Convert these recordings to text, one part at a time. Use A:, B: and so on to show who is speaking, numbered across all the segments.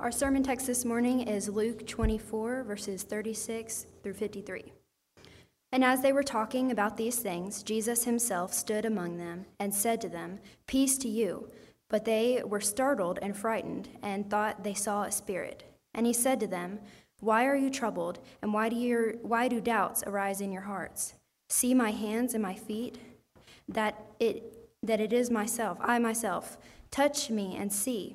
A: Our sermon text this morning is Luke 24, verses 36 through 53. And as they were talking about these things, Jesus himself stood among them and said to them, Peace to you. But they were startled and frightened and thought they saw a spirit. And he said to them, Why are you troubled, and why do, your, why do doubts arise in your hearts? See my hands and my feet, that it, that it is myself, I myself. Touch me and see.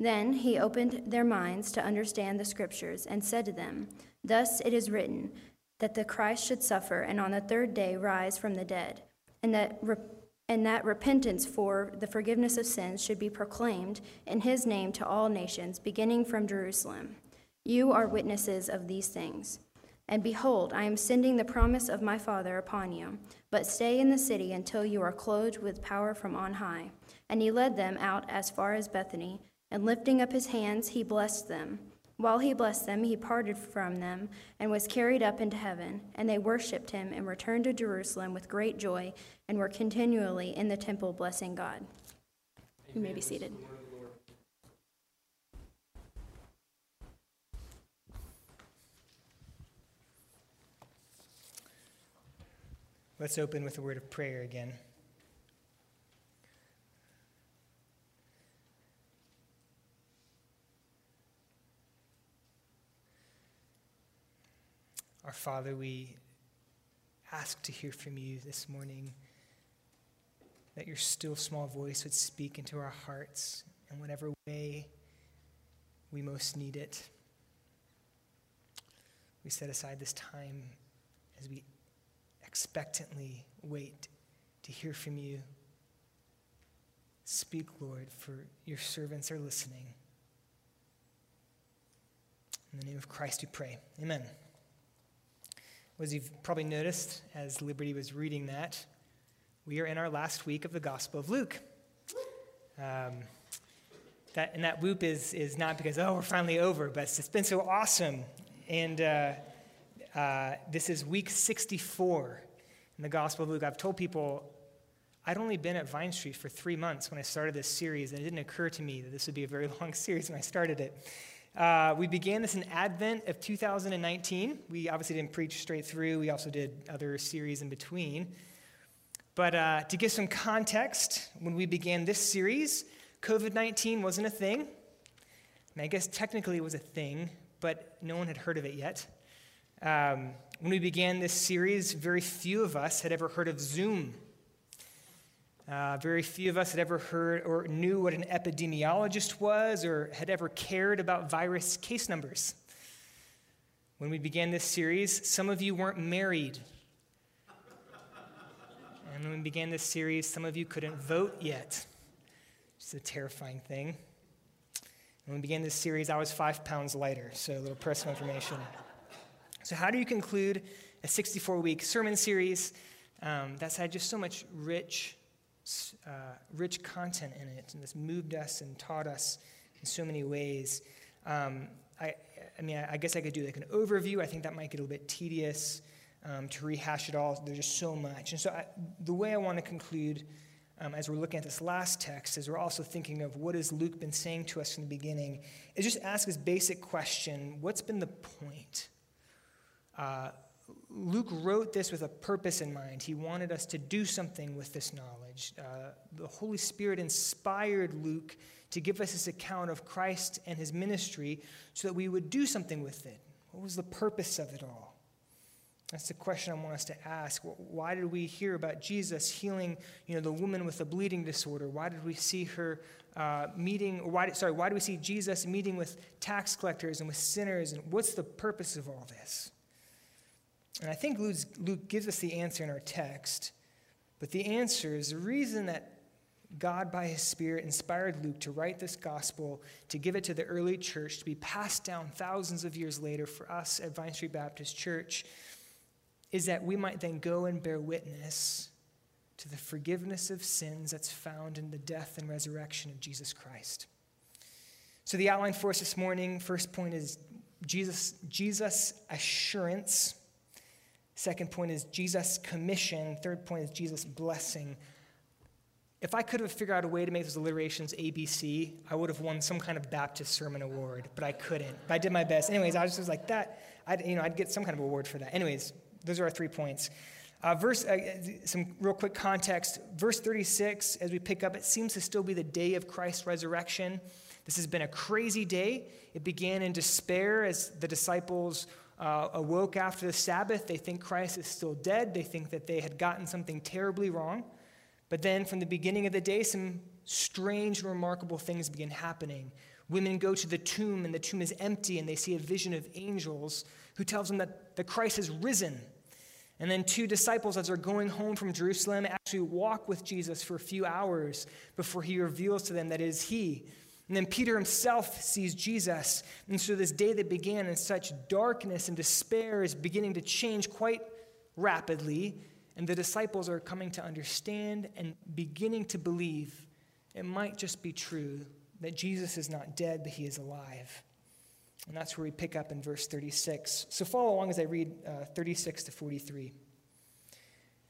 A: Then he opened their minds to understand the scriptures and said to them, Thus it is written, that the Christ should suffer and on the third day rise from the dead, and that, re- and that repentance for the forgiveness of sins should be proclaimed in his name to all nations, beginning from Jerusalem. You are witnesses of these things. And behold, I am sending the promise of my Father upon you, but stay in the city until you are clothed with power from on high. And he led them out as far as Bethany, and lifting up his hands, he blessed them. While he blessed them, he parted from them and was carried up into heaven. And they worshipped him and returned to Jerusalem with great joy and were continually in the temple blessing God. You may be seated.
B: Let's open with a word of prayer again. Our Father, we ask to hear from you this morning, that your still small voice would speak into our hearts in whatever way we most need it. We set aside this time as we expectantly wait to hear from you. Speak, Lord, for your servants are listening. In the name of Christ we pray. Amen as you've probably noticed as Liberty was reading that, we are in our last week of the Gospel of Luke. Um, that, and that whoop is, is not because, oh, we're finally over, but it's been so awesome. And uh, uh, this is week 64 in the Gospel of Luke. I've told people I'd only been at Vine Street for three months when I started this series, and it didn't occur to me that this would be a very long series when I started it. Uh, we began this in Advent of 2019. We obviously didn't preach straight through, we also did other series in between. But uh, to give some context, when we began this series, COVID 19 wasn't a thing. And I guess technically it was a thing, but no one had heard of it yet. Um, when we began this series, very few of us had ever heard of Zoom. Uh, very few of us had ever heard or knew what an epidemiologist was or had ever cared about virus case numbers. When we began this series, some of you weren't married. And when we began this series, some of you couldn't vote yet. It's a terrifying thing. When we began this series, I was five pounds lighter, so a little personal information. So, how do you conclude a 64 week sermon series um, that's had just so much rich uh, rich content in it, and this moved us and taught us in so many ways. Um, I, I mean, I, I guess I could do like an overview. I think that might get a little bit tedious um, to rehash it all. There's just so much. And so, I, the way I want to conclude um, as we're looking at this last text, as we're also thinking of what has Luke been saying to us from the beginning, is just ask this basic question what's been the point? Uh, Luke wrote this with a purpose in mind. He wanted us to do something with this knowledge. Uh, the Holy Spirit inspired Luke to give us this account of Christ and his ministry so that we would do something with it. What was the purpose of it all? That's the question I want us to ask. Why did we hear about Jesus healing, you know, the woman with a bleeding disorder? Why did we see her uh, meeting, or why, sorry, why do we see Jesus meeting with tax collectors and with sinners? And what's the purpose of all this? And I think Luke gives us the answer in our text. But the answer is the reason that God, by his Spirit, inspired Luke to write this gospel, to give it to the early church, to be passed down thousands of years later for us at Vine Street Baptist Church, is that we might then go and bear witness to the forgiveness of sins that's found in the death and resurrection of Jesus Christ. So, the outline for us this morning first point is Jesus, Jesus' assurance. Second point is Jesus' commission. Third point is Jesus' blessing. If I could have figured out a way to make those alliterations ABC, I would have won some kind of Baptist sermon award, but I couldn't. But I did my best. Anyways, I just was like that. I'd, you know, I'd get some kind of award for that. Anyways, those are our three points. Uh, verse, uh, some real quick context. Verse 36, as we pick up, it seems to still be the day of Christ's resurrection. This has been a crazy day. It began in despair as the disciples uh, awoke after the Sabbath. They think Christ is still dead. They think that they had gotten something terribly wrong. But then, from the beginning of the day, some strange and remarkable things begin happening. Women go to the tomb, and the tomb is empty, and they see a vision of angels who tells them that the Christ has risen. And then two disciples, as they're going home from Jerusalem, actually walk with Jesus for a few hours before he reveals to them that it is he. And then Peter himself sees Jesus. And so this day that began in such darkness and despair is beginning to change quite rapidly. And the disciples are coming to understand and beginning to believe it might just be true that Jesus is not dead, but he is alive. And that's where we pick up in verse 36. So follow along as I read uh, 36 to 43.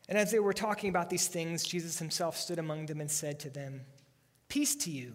B: And as they were talking about these things, Jesus himself stood among them and said to them, Peace to you.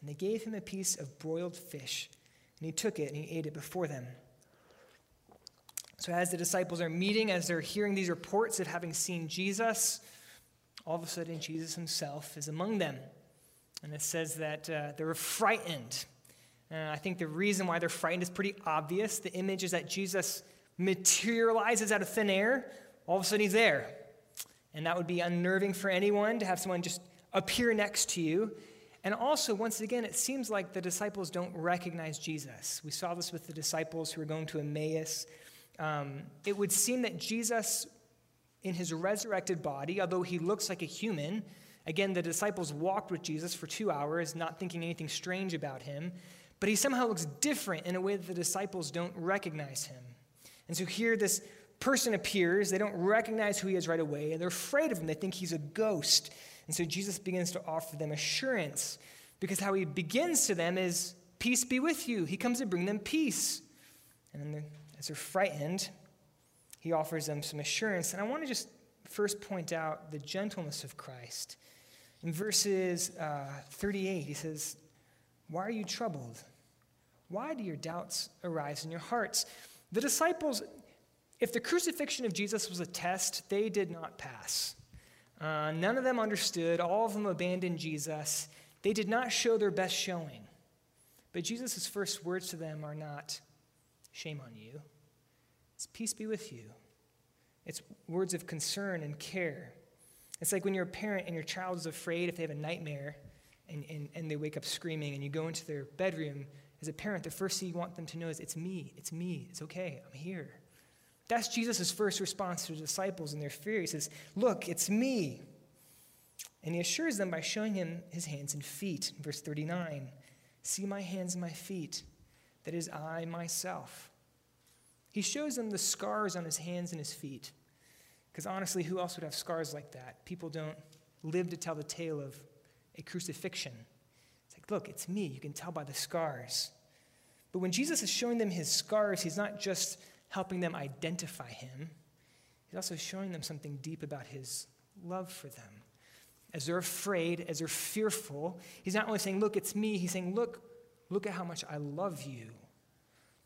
B: And they gave him a piece of broiled fish. And he took it and he ate it before them. So, as the disciples are meeting, as they're hearing these reports of having seen Jesus, all of a sudden Jesus himself is among them. And it says that uh, they were frightened. And I think the reason why they're frightened is pretty obvious. The image is that Jesus materializes out of thin air. All of a sudden, he's there. And that would be unnerving for anyone to have someone just appear next to you. And also, once again, it seems like the disciples don't recognize Jesus. We saw this with the disciples who were going to Emmaus. Um, it would seem that Jesus, in his resurrected body, although he looks like a human, Again, the disciples walked with Jesus for two hours, not thinking anything strange about him, but he somehow looks different in a way that the disciples don't recognize him. And so here, this person appears. They don't recognize who he is right away, and they're afraid of him. They think he's a ghost. And so Jesus begins to offer them assurance because how he begins to them is, Peace be with you. He comes to bring them peace. And then as they're frightened, he offers them some assurance. And I want to just first point out the gentleness of Christ. In verses uh, 38, he says, Why are you troubled? Why do your doubts arise in your hearts? The disciples, if the crucifixion of Jesus was a test, they did not pass. Uh, none of them understood. All of them abandoned Jesus. They did not show their best showing. But Jesus' first words to them are not, Shame on you. It's peace be with you. It's words of concern and care. It's like when you're a parent and your child is afraid if they have a nightmare and, and, and they wake up screaming and you go into their bedroom. As a parent, the first thing you want them to know is, It's me, it's me, it's okay, I'm here. That's Jesus' first response to the disciples in their fear. He says, Look, it's me. And he assures them by showing him his hands and feet. Verse 39 See my hands and my feet, that is I myself. He shows them the scars on his hands and his feet. Because honestly, who else would have scars like that? People don't live to tell the tale of a crucifixion. It's like, look, it's me. You can tell by the scars. But when Jesus is showing them his scars, he's not just helping them identify him, he's also showing them something deep about his love for them. As they're afraid, as they're fearful, he's not only saying, Look, it's me, he's saying, Look, look at how much I love you.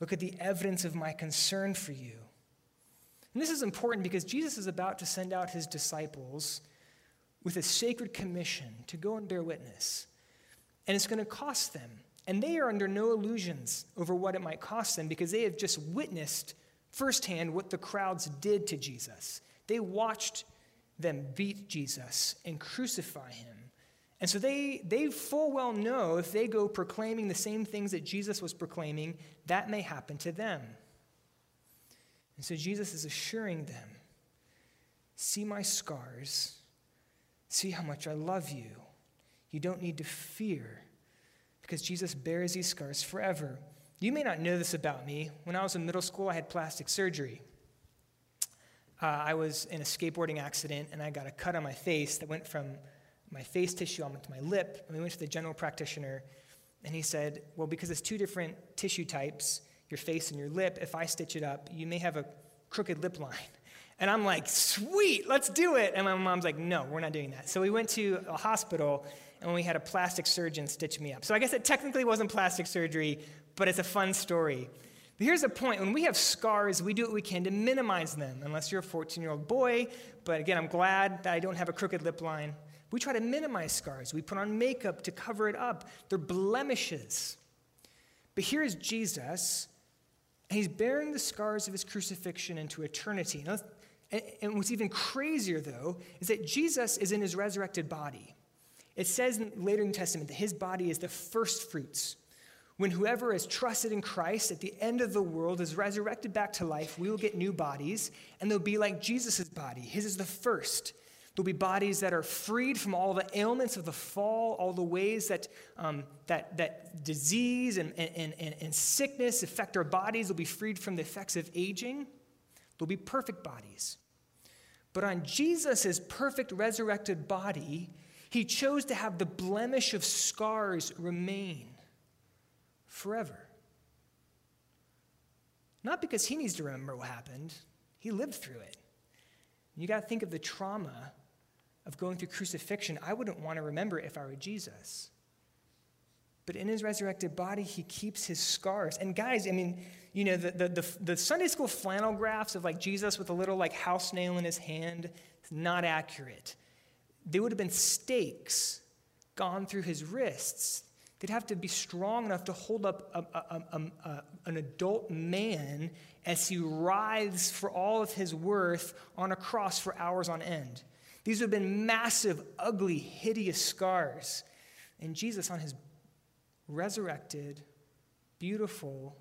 B: Look at the evidence of my concern for you. And this is important because Jesus is about to send out his disciples with a sacred commission to go and bear witness. and it's going to cost them. And they are under no illusions over what it might cost them because they have just witnessed firsthand what the crowds did to Jesus. They watched them beat Jesus and crucify him. And so they, they full well know if they go proclaiming the same things that Jesus was proclaiming, that may happen to them. And so Jesus is assuring them see my scars, see how much I love you. You don't need to fear because Jesus bears these scars forever. You may not know this about me. When I was in middle school, I had plastic surgery. Uh, I was in a skateboarding accident and I got a cut on my face that went from my face tissue onto my lip. And we went to the general practitioner and he said, Well, because it's two different tissue types, your face and your lip, if I stitch it up, you may have a crooked lip line. And I'm like, Sweet, let's do it. And my mom's like, No, we're not doing that. So we went to a hospital and we had a plastic surgeon stitch me up. So I guess it technically wasn't plastic surgery, but it's a fun story. But here's the point when we have scars, we do what we can to minimize them, unless you're a 14 year old boy. But again, I'm glad that I don't have a crooked lip line. We try to minimize scars. We put on makeup to cover it up. They're blemishes. But here is Jesus, and he's bearing the scars of his crucifixion into eternity. And what's even crazier, though, is that Jesus is in his resurrected body. It says later in the Testament that his body is the first fruits when whoever has trusted in Christ at the end of the world is resurrected back to life, we will get new bodies, and they'll be like Jesus' body. His is the first. There'll be bodies that are freed from all the ailments of the fall, all the ways that, um, that, that disease and, and, and, and sickness affect our bodies. They'll be freed from the effects of aging. They'll be perfect bodies. But on Jesus' perfect resurrected body, he chose to have the blemish of scars remain forever. Not because he needs to remember what happened, he lived through it. You got to think of the trauma of going through crucifixion. I wouldn't want to remember if I were Jesus. But in his resurrected body, he keeps his scars. And guys, I mean, you know, the, the, the, the Sunday school flannel graphs of like Jesus with a little like house nail in his hand is not accurate. There would have been stakes gone through his wrists They'd have to be strong enough to hold up a, a, a, an adult man as he writhes for all of his worth on a cross for hours on end. These would have been massive, ugly, hideous scars. And Jesus, on his resurrected, beautiful,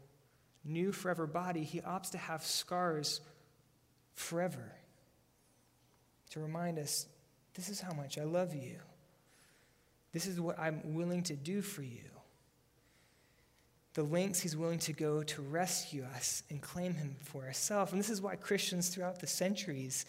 B: new forever body, he opts to have scars forever to remind us this is how much I love you. This is what I'm willing to do for you. The lengths he's willing to go to rescue us and claim him for ourselves. And this is why Christians throughout the centuries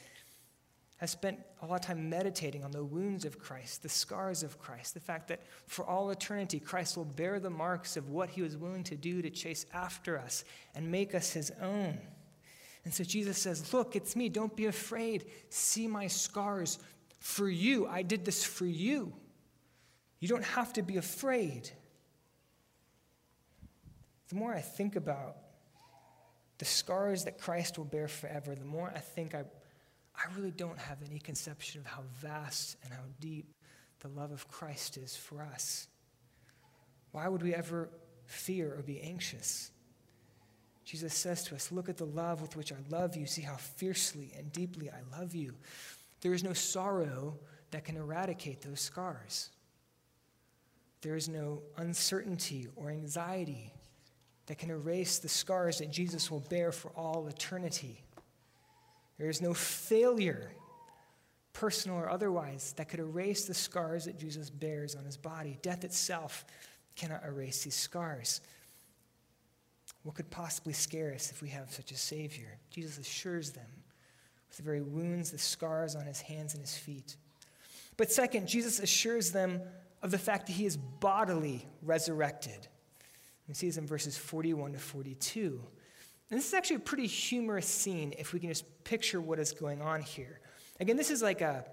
B: have spent a lot of time meditating on the wounds of Christ, the scars of Christ, the fact that for all eternity, Christ will bear the marks of what he was willing to do to chase after us and make us his own. And so Jesus says, Look, it's me. Don't be afraid. See my scars for you. I did this for you. You don't have to be afraid. The more I think about the scars that Christ will bear forever, the more I think I, I really don't have any conception of how vast and how deep the love of Christ is for us. Why would we ever fear or be anxious? Jesus says to us, Look at the love with which I love you. See how fiercely and deeply I love you. There is no sorrow that can eradicate those scars. There is no uncertainty or anxiety that can erase the scars that Jesus will bear for all eternity. There is no failure, personal or otherwise, that could erase the scars that Jesus bears on his body. Death itself cannot erase these scars. What could possibly scare us if we have such a Savior? Jesus assures them with the very wounds, the scars on his hands and his feet. But second, Jesus assures them of the fact that he is bodily resurrected. We see this in verses 41 to 42. And this is actually a pretty humorous scene if we can just picture what is going on here. Again, this is like a,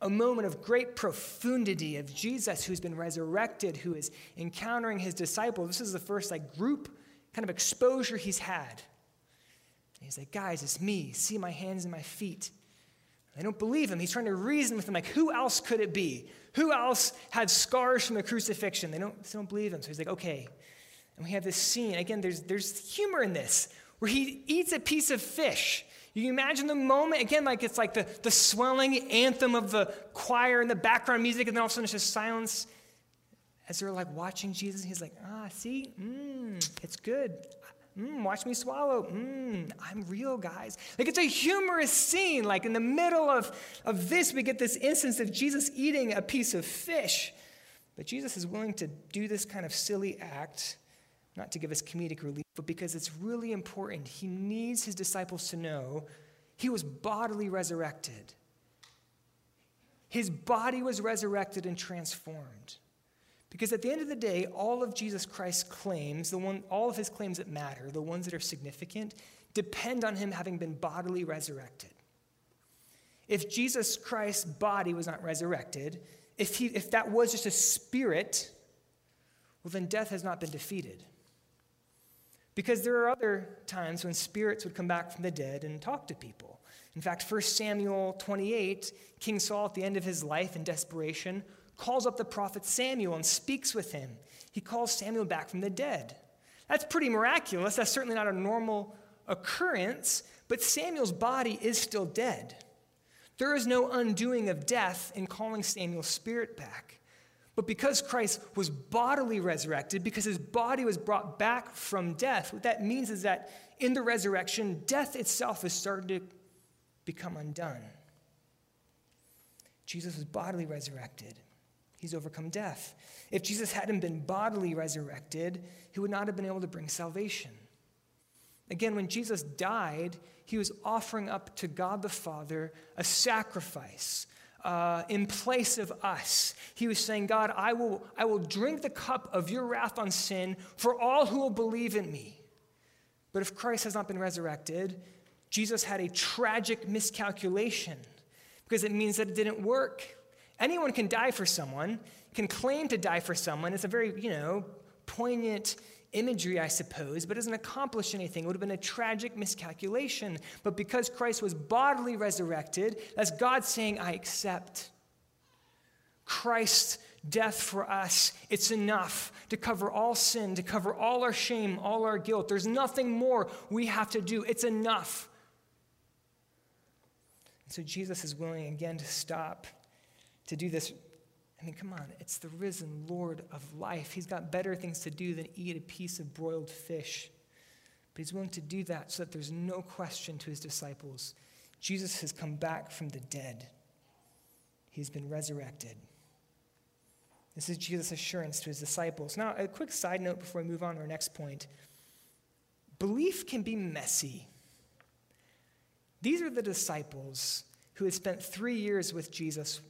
B: a moment of great profundity of Jesus who's been resurrected, who is encountering his disciples. This is the first like group kind of exposure he's had. And he's like, guys, it's me. See my hands and my feet. They don't believe him. He's trying to reason with them, like, who else could it be? Who else had scars from the crucifixion? They don't, they don't believe him. So he's like, okay. And we have this scene. Again, there's, there's humor in this where he eats a piece of fish. You can imagine the moment, again, like it's like the, the swelling anthem of the choir and the background music, and then all of a sudden it's just silence as they're like watching Jesus. He's like, ah, see, mm, it's good. Mm, watch me swallow. Mm, I'm real, guys. Like it's a humorous scene. Like in the middle of, of this, we get this instance of Jesus eating a piece of fish. But Jesus is willing to do this kind of silly act, not to give us comedic relief, but because it's really important. He needs his disciples to know he was bodily resurrected. His body was resurrected and transformed. Because at the end of the day, all of Jesus Christ's claims, the one, all of his claims that matter, the ones that are significant, depend on him having been bodily resurrected. If Jesus Christ's body was not resurrected, if, he, if that was just a spirit, well, then death has not been defeated. Because there are other times when spirits would come back from the dead and talk to people. In fact, 1 Samuel 28, King Saul, at the end of his life in desperation, calls up the prophet Samuel and speaks with him. He calls Samuel back from the dead. That's pretty miraculous. That's certainly not a normal occurrence, but Samuel's body is still dead. There is no undoing of death in calling Samuel's spirit back. But because Christ was bodily resurrected, because his body was brought back from death, what that means is that in the resurrection, death itself is starting to become undone. Jesus was bodily resurrected. He's overcome death. If Jesus hadn't been bodily resurrected, he would not have been able to bring salvation. Again, when Jesus died, he was offering up to God the Father a sacrifice uh, in place of us. He was saying, God, I will, I will drink the cup of your wrath on sin for all who will believe in me. But if Christ has not been resurrected, Jesus had a tragic miscalculation because it means that it didn't work. Anyone can die for someone, can claim to die for someone. It's a very, you know, poignant imagery, I suppose, but doesn't accomplish anything. It would have been a tragic miscalculation. But because Christ was bodily resurrected, that's God saying, I accept. Christ's death for us, it's enough to cover all sin, to cover all our shame, all our guilt. There's nothing more we have to do. It's enough. So Jesus is willing again to stop to do this. I mean, come on, it's the risen Lord of life. He's got better things to do than eat a piece of broiled fish. But he's willing to do that so that there's no question to his disciples. Jesus has come back from the dead, he's been resurrected. This is Jesus' assurance to his disciples. Now, a quick side note before we move on to our next point belief can be messy. These are the disciples who had spent three years with Jesus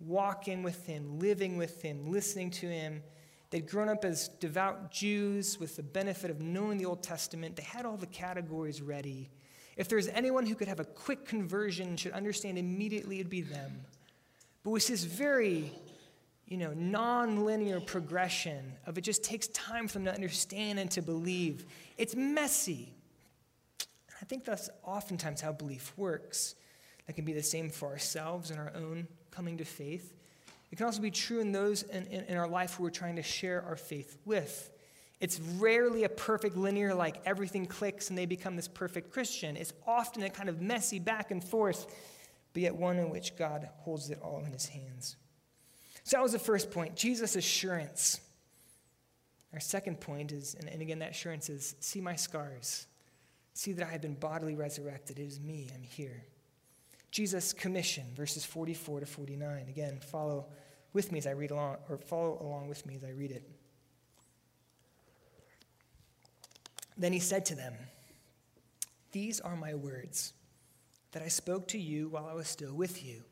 B: walking with him, living with him, listening to him. They'd grown up as devout Jews with the benefit of knowing the Old Testament. They had all the categories ready. If there's anyone who could have a quick conversion, should understand immediately, it'd be them. But with this very, you know, non-linear progression of it just takes time for them to understand and to believe. It's messy. I think that's oftentimes how belief works. That can be the same for ourselves and our own coming to faith. It can also be true in those in, in, in, our life who we're trying to share our faith with. It's rarely a perfect linear, like everything clicks and they become this perfect Christian. It's often a kind of messy back and forth, but yet one in which God holds it all in his hands. So that was the first point Jesus' assurance. Our second point is, and, and again, that assurance is see my scars. See that I have been bodily resurrected. It is me, I'm here. Jesus' commission, verses 44 to 49. Again, follow with me as I read along, or follow along with me as I read it. Then he said to them, These are my words that I spoke to you while I was still with you,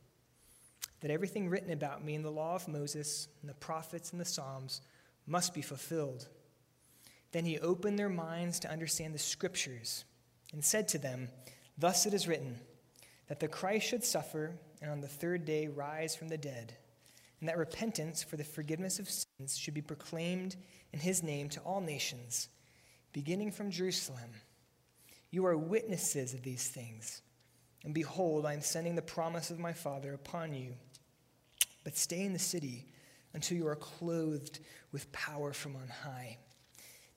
B: that everything written about me in the law of Moses and the prophets and the Psalms must be fulfilled. Then he opened their minds to understand the scriptures and said to them, Thus it is written that the Christ should suffer and on the third day rise from the dead, and that repentance for the forgiveness of sins should be proclaimed in his name to all nations, beginning from Jerusalem. You are witnesses of these things. And behold, I am sending the promise of my Father upon you. But stay in the city until you are clothed with power from on high.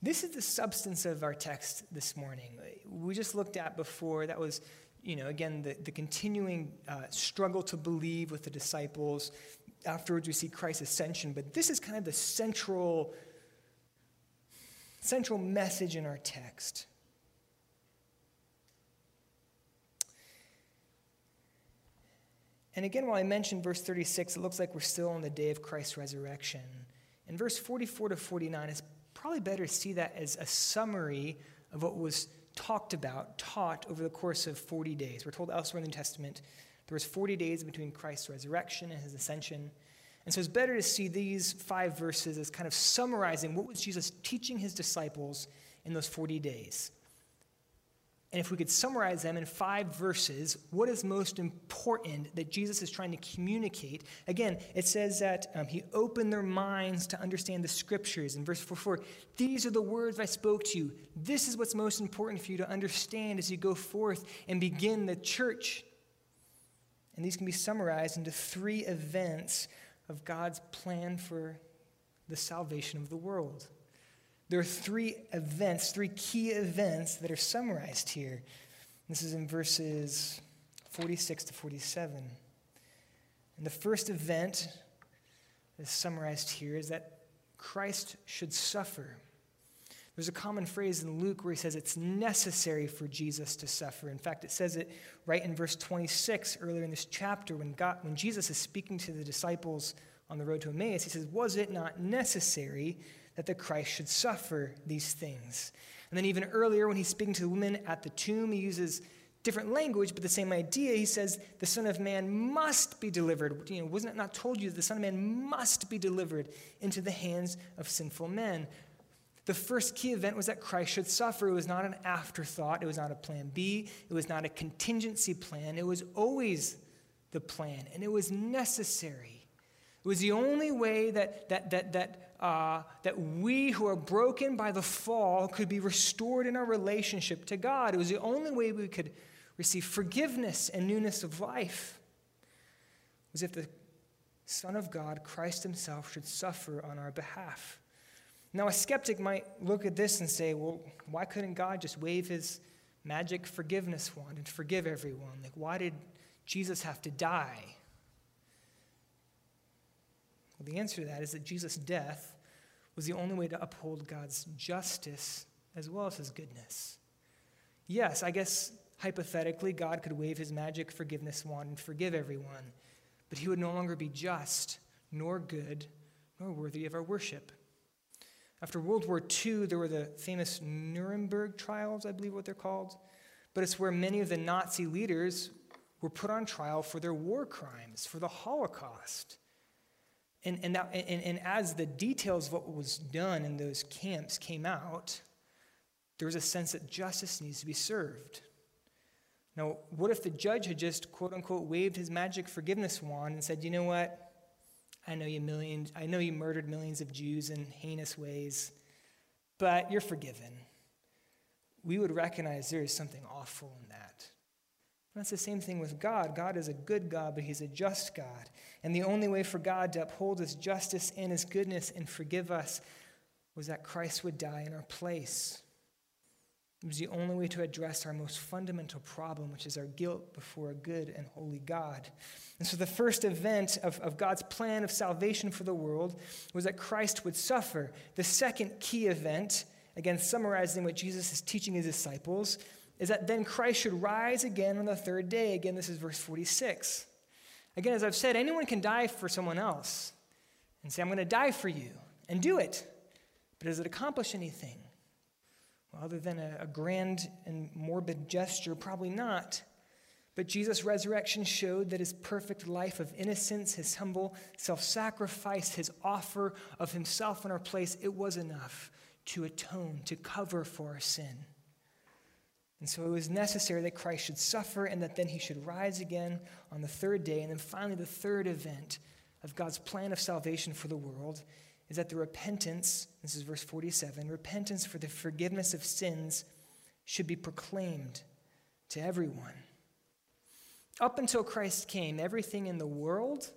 B: This is the substance of our text this morning. We just looked at before, that was, you know, again, the, the continuing uh, struggle to believe with the disciples. Afterwards, we see Christ's ascension, but this is kind of the central, central message in our text. And again, while I mentioned verse 36, it looks like we're still on the day of Christ's resurrection. In verse 44 to 49, it's probably better to see that as a summary of what was talked about, taught over the course of 40 days. We're told elsewhere in the New Testament there was 40 days between Christ's resurrection and his ascension. And so it's better to see these five verses as kind of summarizing what was Jesus teaching his disciples in those 40 days. And if we could summarize them in five verses, what is most important that Jesus is trying to communicate? Again, it says that um, he opened their minds to understand the scriptures. In verse 44, these are the words I spoke to you. This is what's most important for you to understand as you go forth and begin the church. And these can be summarized into three events of God's plan for the salvation of the world. There are three events, three key events that are summarized here. This is in verses 46 to 47. And the first event that is summarized here is that Christ should suffer. There's a common phrase in Luke where he says it's necessary for Jesus to suffer. In fact, it says it right in verse 26 earlier in this chapter when, God, when Jesus is speaking to the disciples on the road to Emmaus. He says, Was it not necessary that the Christ should suffer these things. And then, even earlier, when he's speaking to the women at the tomb, he uses different language, but the same idea. He says, The Son of Man must be delivered. You know, wasn't it not told you that the Son of Man must be delivered into the hands of sinful men? The first key event was that Christ should suffer. It was not an afterthought, it was not a plan B, it was not a contingency plan. It was always the plan, and it was necessary. It was the only way that, that, that, that uh, that we who are broken by the fall could be restored in our relationship to God. It was the only way we could receive forgiveness and newness of life. Was if the Son of God, Christ Himself, should suffer on our behalf. Now, a skeptic might look at this and say, well, why couldn't God just wave His magic forgiveness wand and forgive everyone? Like, why did Jesus have to die? Well, the answer to that is that Jesus' death was the only way to uphold God's justice as well as his goodness. Yes, I guess hypothetically, God could wave his magic forgiveness wand and forgive everyone, but he would no longer be just, nor good, nor worthy of our worship. After World War II, there were the famous Nuremberg trials, I believe what they're called. But it's where many of the Nazi leaders were put on trial for their war crimes, for the Holocaust. And, and, that, and, and as the details of what was done in those camps came out, there was a sense that justice needs to be served. Now, what if the judge had just, quote unquote, waved his magic forgiveness wand and said, you know what? I know you millions, I know you murdered millions of Jews in heinous ways, but you're forgiven. We would recognize there is something awful in that. That's the same thing with God. God is a good God, but He's a just God. And the only way for God to uphold His justice and His goodness and forgive us was that Christ would die in our place. It was the only way to address our most fundamental problem, which is our guilt before a good and holy God. And so, the first event of, of God's plan of salvation for the world was that Christ would suffer. The second key event, again, summarizing what Jesus is teaching his disciples, is that then Christ should rise again on the third day. Again, this is verse 46. Again, as I've said, anyone can die for someone else and say, I'm going to die for you, and do it. But does it accomplish anything? Well, other than a, a grand and morbid gesture, probably not. But Jesus' resurrection showed that his perfect life of innocence, his humble self sacrifice, his offer of himself in our place, it was enough to atone, to cover for our sin. And so it was necessary that Christ should suffer and that then he should rise again on the third day. And then finally, the third event of God's plan of salvation for the world is that the repentance, this is verse 47, repentance for the forgiveness of sins should be proclaimed to everyone. Up until Christ came, everything in the world,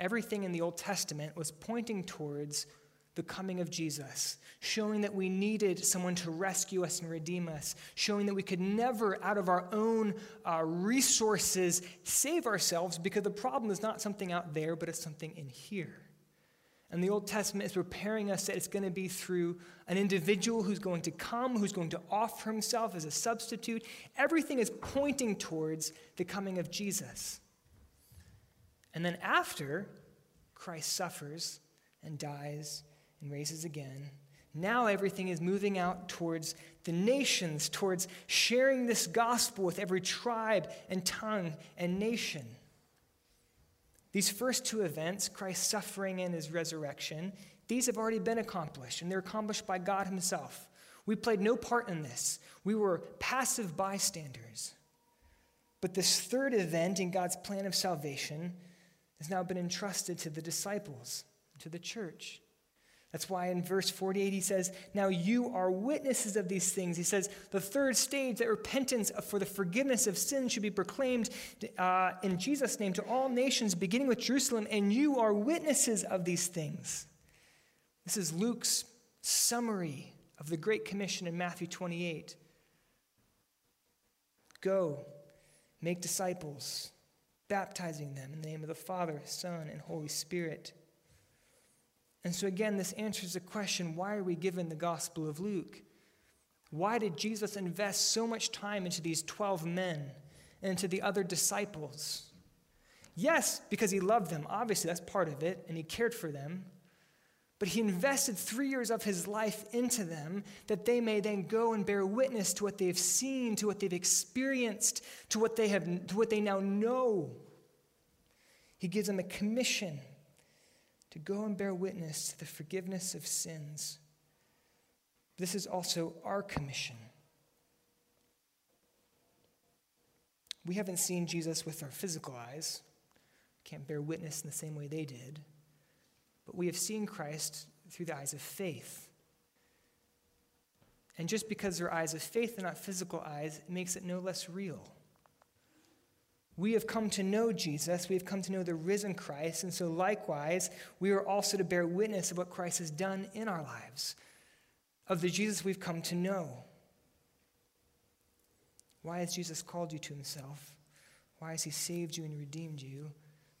B: everything in the Old Testament was pointing towards the coming of Jesus, showing that we needed someone to rescue us and redeem us, showing that we could never, out of our own uh, resources, save ourselves because the problem is not something out there, but it's something in here. And the Old Testament is preparing us that it's going to be through an individual who's going to come, who's going to offer himself as a substitute. Everything is pointing towards the coming of Jesus. And then after Christ suffers and dies and raises again, now everything is moving out towards the nations, towards sharing this gospel with every tribe and tongue and nation. These first two events, Christ's suffering and his resurrection, these have already been accomplished, and they're accomplished by God himself. We played no part in this, we were passive bystanders. But this third event in God's plan of salvation has now been entrusted to the disciples, to the church. That's why in verse 48 he says, Now you are witnesses of these things. He says, The third stage, that repentance for the forgiveness of sins should be proclaimed uh, in Jesus' name to all nations, beginning with Jerusalem, and you are witnesses of these things. This is Luke's summary of the Great Commission in Matthew 28. Go, make disciples, baptizing them in the name of the Father, Son, and Holy Spirit and so, again, this answers the question why are we given the Gospel of Luke? Why did Jesus invest so much time into these 12 men and into the other disciples? Yes, because he loved them. Obviously, that's part of it, and he cared for them. But he invested three years of his life into them that they may then go and bear witness to what they've seen, to what they've experienced, to what they, have, to what they now know. He gives them a commission to go and bear witness to the forgiveness of sins. This is also our commission. We haven't seen Jesus with our physical eyes, can't bear witness in the same way they did, but we have seen Christ through the eyes of faith. And just because they're eyes of faith and not physical eyes, it makes it no less real. We have come to know Jesus. We have come to know the risen Christ. And so, likewise, we are also to bear witness of what Christ has done in our lives, of the Jesus we've come to know. Why has Jesus called you to himself? Why has he saved you and redeemed you?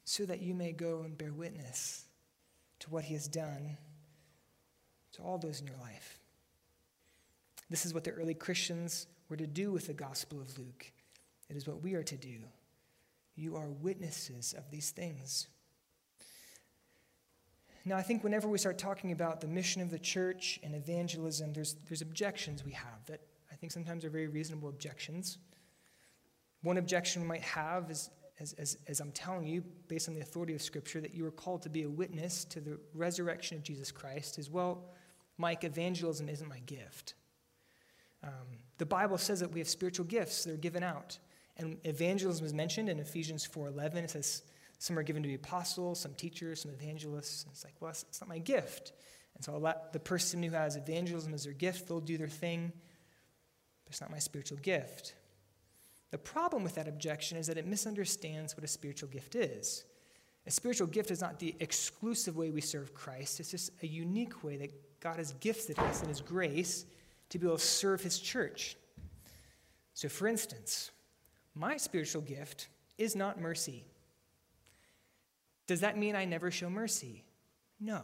B: So that you may go and bear witness to what he has done to all those in your life. This is what the early Christians were to do with the Gospel of Luke. It is what we are to do. You are witnesses of these things. Now, I think whenever we start talking about the mission of the church and evangelism, there's, there's objections we have that I think sometimes are very reasonable objections. One objection we might have is, as, as, as I'm telling you, based on the authority of Scripture, that you are called to be a witness to the resurrection of Jesus Christ, is well, Mike, evangelism isn't my gift. Um, the Bible says that we have spiritual gifts that are given out. And evangelism is mentioned in Ephesians 4.11. It says some are given to be apostles, some teachers, some evangelists. And it's like, well, it's not my gift. And so I'll let the person who has evangelism as their gift, they'll do their thing, but it's not my spiritual gift. The problem with that objection is that it misunderstands what a spiritual gift is. A spiritual gift is not the exclusive way we serve Christ, it's just a unique way that God has gifted us in His grace to be able to serve His church. So, for instance, my spiritual gift is not mercy. Does that mean I never show mercy? No.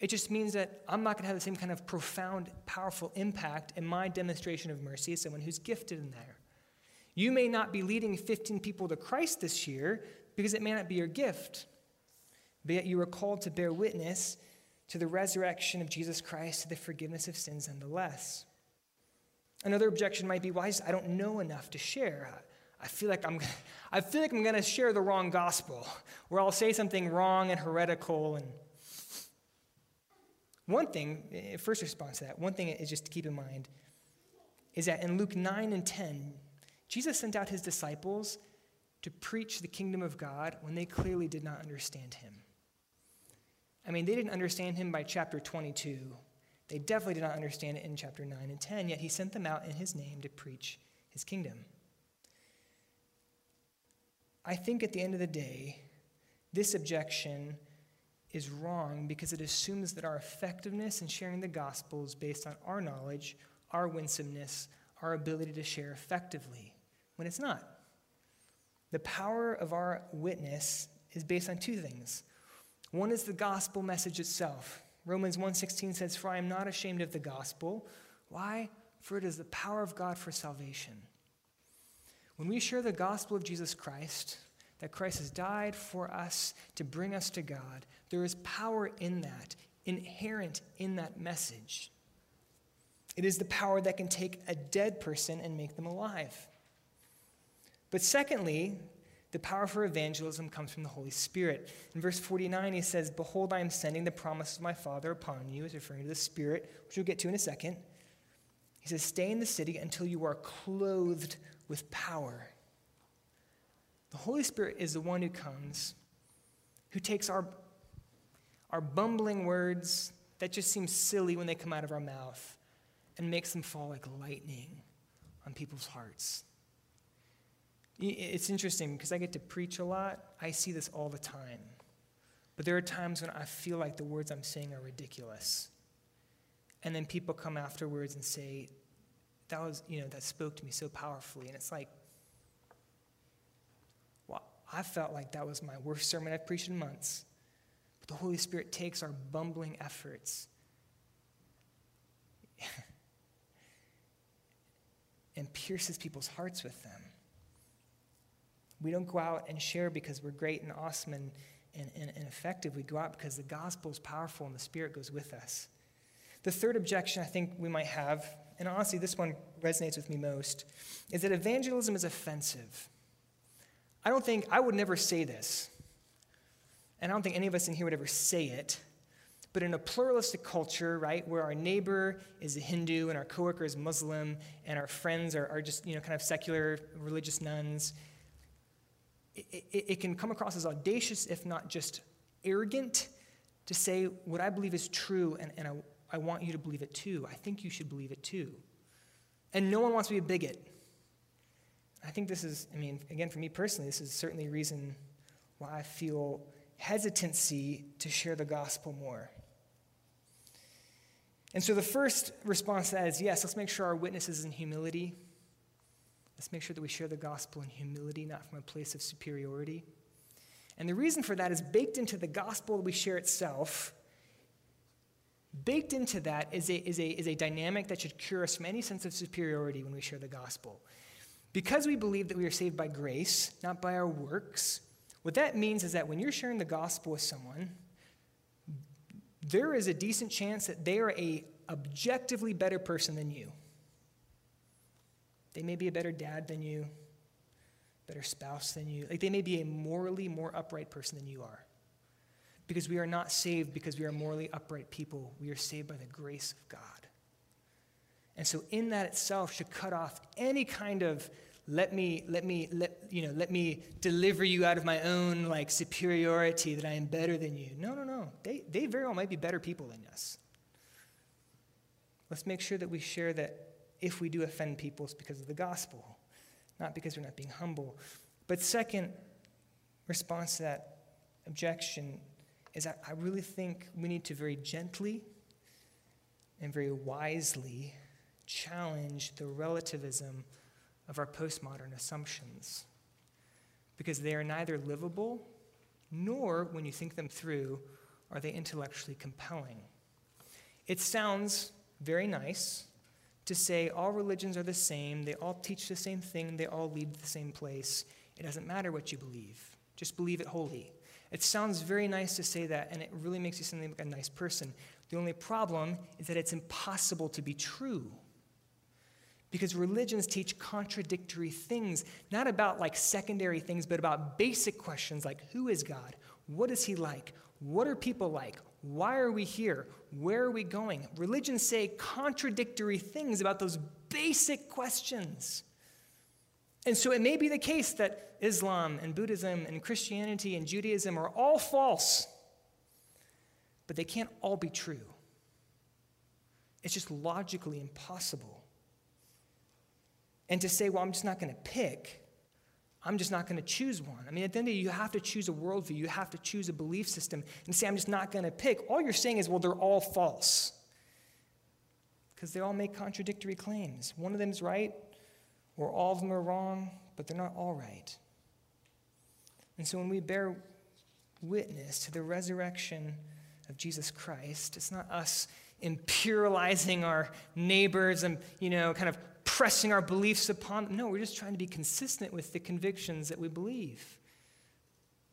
B: It just means that I'm not going to have the same kind of profound, powerful impact in my demonstration of mercy as someone who's gifted in there. You may not be leading 15 people to Christ this year because it may not be your gift, but yet you are called to bear witness to the resurrection of Jesus Christ, to the forgiveness of sins nonetheless. Another objection might be, well, I, don't know enough to share. I feel like I'm, I feel like I'm going to share the wrong gospel, where I'll say something wrong and heretical. And one thing, eh, first response to that, one thing is just to keep in mind is that in Luke 9 and 10, Jesus sent out his disciples to preach the kingdom of God when they clearly did not understand him. I mean, they didn't understand him by chapter 22 they definitely did not understand it in chapter 9 and 10, yet he sent them out in his name to preach his kingdom. I think at the end of the day, this objection is wrong because it assumes that our effectiveness in sharing the gospel is based on our knowledge, our winsomeness, our ability to share effectively, when it's not. The power of our witness is based on two things. One is the gospel message itself. Romans 1:16 says, "For I am not ashamed of the gospel." Why? For it is the power of God for salvation. When we share the gospel of Jesus Christ, that Christ has died for us to bring us to God, there is power in that, inherent in that message. It is the power that can take a dead person and make them alive. But secondly, the power for evangelism comes from the Holy Spirit. In verse 49, he says, Behold, I am sending the promise of my Father upon you, is referring to the Spirit, which we'll get to in a second. He says, Stay in the city until you are clothed with power. The Holy Spirit is the one who comes, who takes our, our bumbling words that just seem silly when they come out of our mouth and makes them fall like lightning on people's hearts. It's interesting because I get to preach a lot. I see this all the time. But there are times when I feel like the words I'm saying are ridiculous. And then people come afterwards and say, that was, you know, that spoke to me so powerfully. And it's like, well, I felt like that was my worst sermon I've preached in months. But the Holy Spirit takes our bumbling efforts and pierces people's hearts with them. We don't go out and share because we're great and awesome and, and, and, and effective. We go out because the gospel is powerful and the Spirit goes with us. The third objection I think we might have, and honestly, this one resonates with me most, is that evangelism is offensive. I don't think, I would never say this, and I don't think any of us in here would ever say it, but in a pluralistic culture, right, where our neighbor is a Hindu and our coworker is Muslim and our friends are, are just, you know, kind of secular religious nones, it, it, it can come across as audacious, if not just arrogant, to say what I believe is true and, and I, I want you to believe it too. I think you should believe it too. And no one wants to be a bigot. I think this is, I mean, again, for me personally, this is certainly a reason why I feel hesitancy to share the gospel more. And so the first response to that is yes, let's make sure our witness is in humility. Let's make sure that we share the gospel in humility, not from a place of superiority. And the reason for that is baked into the gospel that we share itself. Baked into that is a, is, a, is a dynamic that should cure us from any sense of superiority when we share the gospel. Because we believe that we are saved by grace, not by our works, what that means is that when you're sharing the gospel with someone, there is a decent chance that they are a objectively better person than you. They may be a better dad than you, better spouse than you. Like they may be a morally more upright person than you are. Because we are not saved because we are morally upright people. We are saved by the grace of God. And so in that itself should cut off any kind of let me let me let you know let me deliver you out of my own like superiority that I am better than you. No, no, no. They they very well might be better people than us. Let's make sure that we share that if we do offend people, it's because of the gospel, not because we're not being humble. But second response to that objection is that I really think we need to very gently and very wisely challenge the relativism of our postmodern assumptions because they are neither livable nor, when you think them through, are they intellectually compelling. It sounds very nice to say all religions are the same, they all teach the same thing, they all lead to the same place. It doesn't matter what you believe, just believe it wholly. It sounds very nice to say that, and it really makes you seem like a nice person. The only problem is that it's impossible to be true. Because religions teach contradictory things, not about like secondary things, but about basic questions like who is God? What is he like? What are people like? Why are we here? Where are we going? Religions say contradictory things about those basic questions. And so it may be the case that Islam and Buddhism and Christianity and Judaism are all false, but they can't all be true. It's just logically impossible. And to say, well, I'm just not going to pick, I'm just not going to choose one. I mean, at the end of the day, you have to choose a worldview. You have to choose a belief system and say, I'm just not going to pick. All you're saying is, well, they're all false. Because they all make contradictory claims. One of them's right, or all of them are wrong, but they're not all right. And so when we bear witness to the resurrection of Jesus Christ, it's not us imperializing our neighbors and, you know, kind of pressing our beliefs upon them. No, we're just trying to be consistent with the convictions that we believe.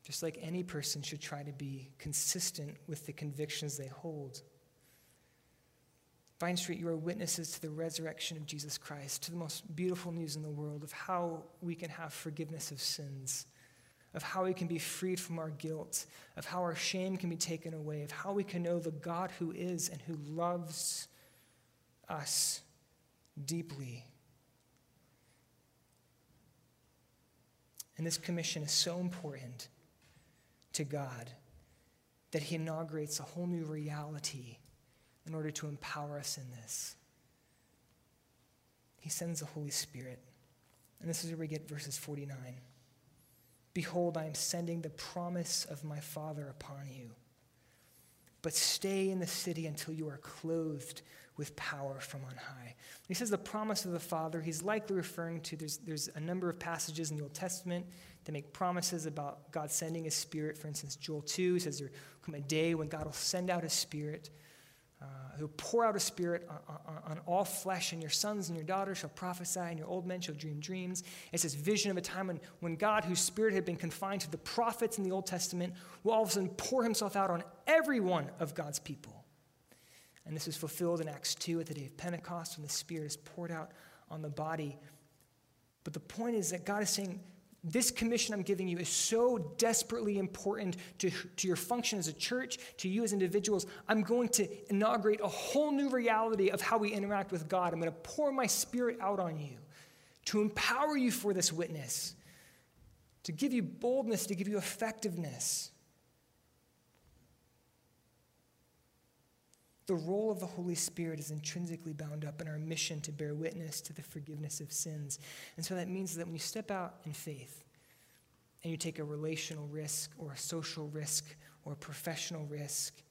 B: Just like any person should try to be consistent with the convictions they hold. Vine Street, you are witnesses to the resurrection of Jesus Christ, to the most beautiful news in the world of how we can have forgiveness of sins, of how we can be freed from our guilt, of how our shame can be taken away, of how we can know the God who is and who loves us deeply. And this commission is so important to God that He inaugurates a whole new reality in order to empower us in this. He sends the Holy Spirit. And this is where we get verses 49. Behold, I am sending the promise of my Father upon you. But stay in the city until you are clothed with power from on high. He says the promise of the Father, he's likely referring to, there's, there's a number of passages in the Old Testament that make promises about God sending his Spirit. For instance, Joel 2 says there will come a day when God will send out his Spirit. Uh, he'll pour out a spirit on, on, on, all flesh, and your sons and your daughters shall prophesy, and your old men shall dream dreams. It's this vision of a time when, when God, whose spirit had been confined to the prophets in the Old Testament, will all of a sudden pour himself out on every one of God's people. And this is fulfilled in Acts 2 at the day of Pentecost when the Spirit is poured out on the body. But the point is that God is saying, this commission I'm giving you is so desperately important to, to your function as a church, to you as individuals. I'm going to inaugurate a whole new reality of how we interact with God. I'm going to pour my spirit out on you to empower you for this witness, to give you boldness, to give you effectiveness. The role of the Holy Spirit is intrinsically bound up in our mission to bear witness to the forgiveness of sins. And so that means that when you step out in faith and you take a relational risk or a social risk or a professional risk,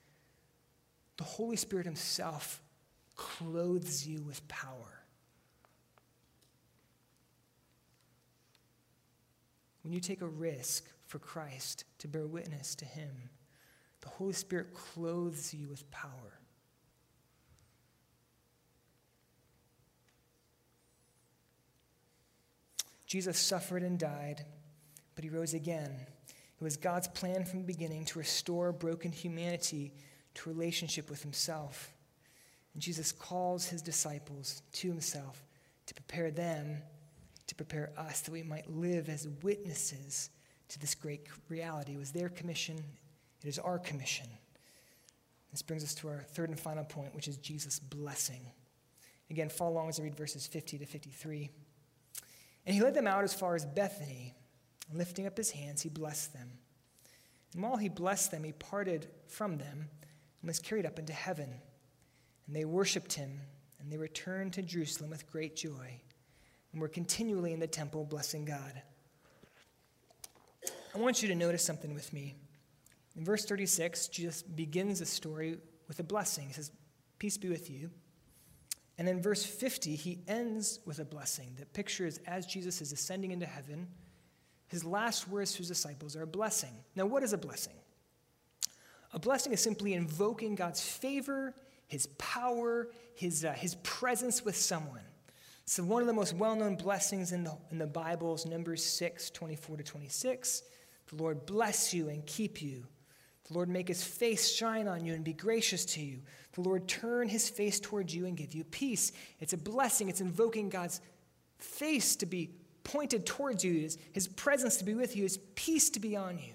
B: the Holy Spirit Himself clothes you with power. When you take a risk for Christ to bear witness to Him, the Holy Spirit clothes you with power. Jesus suffered and died, but he rose again. It was God's plan from the beginning to restore broken humanity to relationship with himself. And Jesus calls his disciples to himself to prepare them, to prepare us, that we might live as witnesses to this great reality. It was their commission, it is our commission. This brings us to our third and final point, which is Jesus' blessing. Again, follow along as I read verses 50 to 53. And he led them out as far as Bethany. And lifting up his hands, he blessed them. And while he blessed them, he parted from them and was carried up into heaven. And they worshiped him, and they returned to Jerusalem with great joy, and were continually in the temple blessing God. I want you to notice something with me. In verse 36, Jesus begins the story with a blessing. He says, Peace be with you. And in verse 50, he ends with a blessing. The picture is as Jesus is ascending into heaven, his last words to his disciples are a blessing. Now, what is a blessing? A blessing is simply invoking God's favor, his power, his, uh, his presence with someone. So, one of the most well known blessings in the, in the Bible is Numbers 6 24 to 26. The Lord bless you and keep you. The Lord make his face shine on you and be gracious to you. The Lord turn his face towards you and give you peace. It's a blessing. It's invoking God's face to be pointed towards you, his, his presence to be with you, his peace to be on you.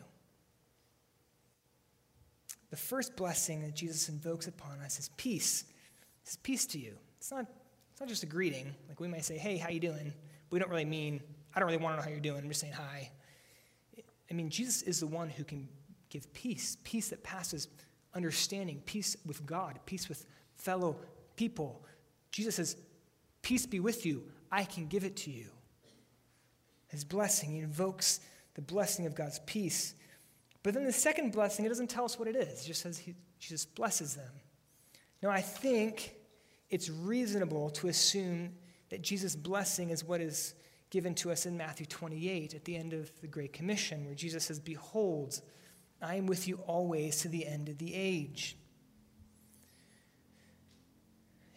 B: The first blessing that Jesus invokes upon us is peace. It's peace to you. It's not, it's not just a greeting. Like we might say, hey, how you doing? But we don't really mean, I don't really want to know how you're doing. I'm just saying hi. I mean, Jesus is the one who can give peace, peace that passes understanding, peace with God, peace with fellow people. Jesus says, Peace be with you. I can give it to you. his blessing. He invokes the blessing of God's peace. But then the second blessing, it doesn't tell us what it is. It just says he, Jesus blesses them. Now, I think it's reasonable to assume that Jesus' blessing is what is given to us in Matthew 28 at the end of the Great Commission, where Jesus says, Behold, I am with you always to the end of the age.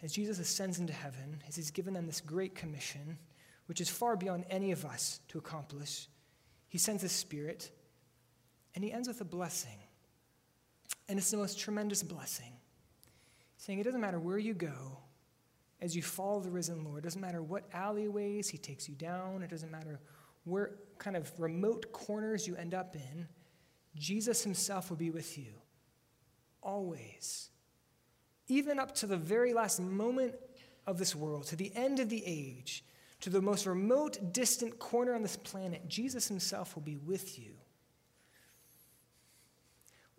B: As Jesus ascends into heaven, as he's given them this great commission, which is far beyond any of us to accomplish, he sends his spirit, and he ends with a blessing. And it's the most tremendous blessing, saying it doesn't matter where you go, as you follow the risen Lord. It doesn't matter what alleyways he takes you down, it doesn't matter where kind of remote corners you end up in, Jesus himself will be with you. Always. Even up to the very last moment of this world, to the end of the age, to the most remote, distant corner on this planet, Jesus himself will be with you.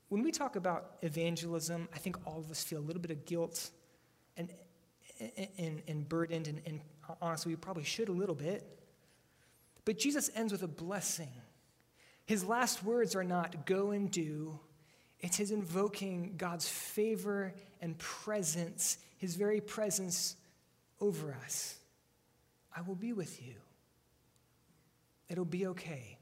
B: When we talk about evangelism, I think all of us feel a little bit of guilt and and, and burdened, and, and honestly, we probably should a little bit. But Jesus ends with a blessing. His last words are not go and do, it's his invoking God's favor and presence, his very presence over us. I will be with you. It'll be okay.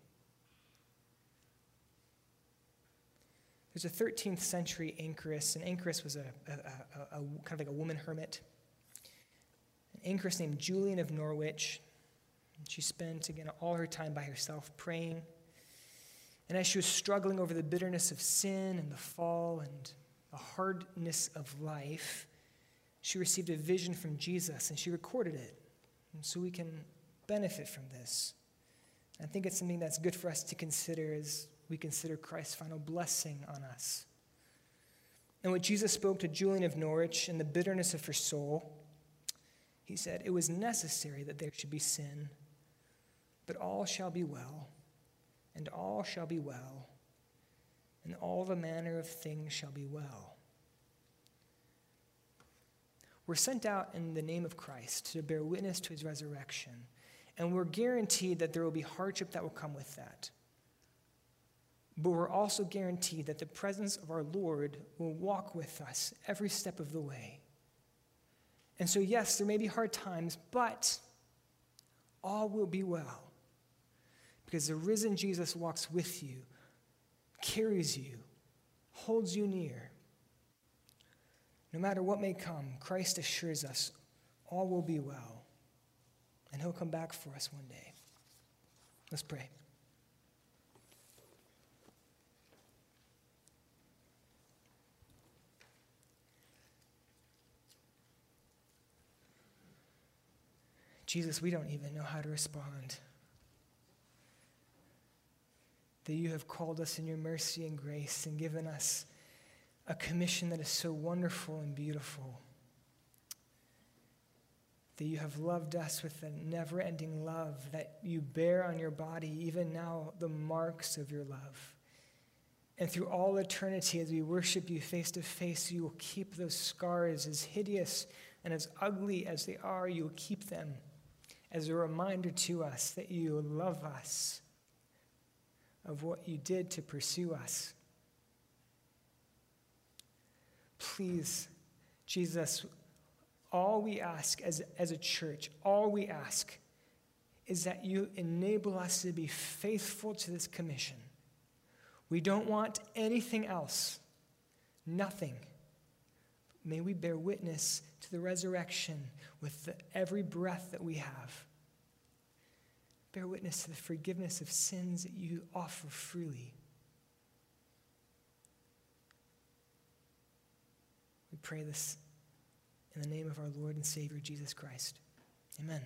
B: There's a 13th century anchoress, and anchoress was a, a, a, a, kind of like a woman hermit An anchoress named Julian of Norwich. She spent, again, all her time by herself praying. And as she was struggling over the bitterness of sin and the fall and the hardness of life, she received a vision from Jesus and she recorded it. And so we can benefit from this. I think it's something that's good for us to consider as we consider Christ's final blessing on us. And what Jesus spoke to Julian of Norwich in the bitterness of her soul he said, It was necessary that there should be sin, but all shall be well, and all shall be well, and all the manner of things shall be well. We're sent out in the name of Christ to bear witness to his resurrection, and we're guaranteed that there will be hardship that will come with that. But we're also guaranteed that the presence of our Lord will walk with us every step of the way. And so, yes, there may be hard times, but all will be well. Because the risen Jesus walks with you, carries you, holds you near. No matter what may come, Christ assures us all will be well. And he'll come back for us one day. Let's pray. Jesus, we don't even know how to respond. That you have called us in your mercy and grace and given us a commission that is so wonderful and beautiful. That you have loved us with a never ending love, that you bear on your body, even now, the marks of your love. And through all eternity, as we worship you face to face, you will keep those scars as hideous and as ugly as they are, you will keep them as a reminder to us that you love us, of what you did to pursue us. Please, Jesus, all we ask as, as a church, all we ask is that you enable us to be faithful to this commission. We don't want anything else, nothing. May we bear witness to the resurrection with the, every breath that we have. Bear witness to the forgiveness of sins that you offer freely. We pray this in the name of our Lord and Savior Jesus Christ. Amen.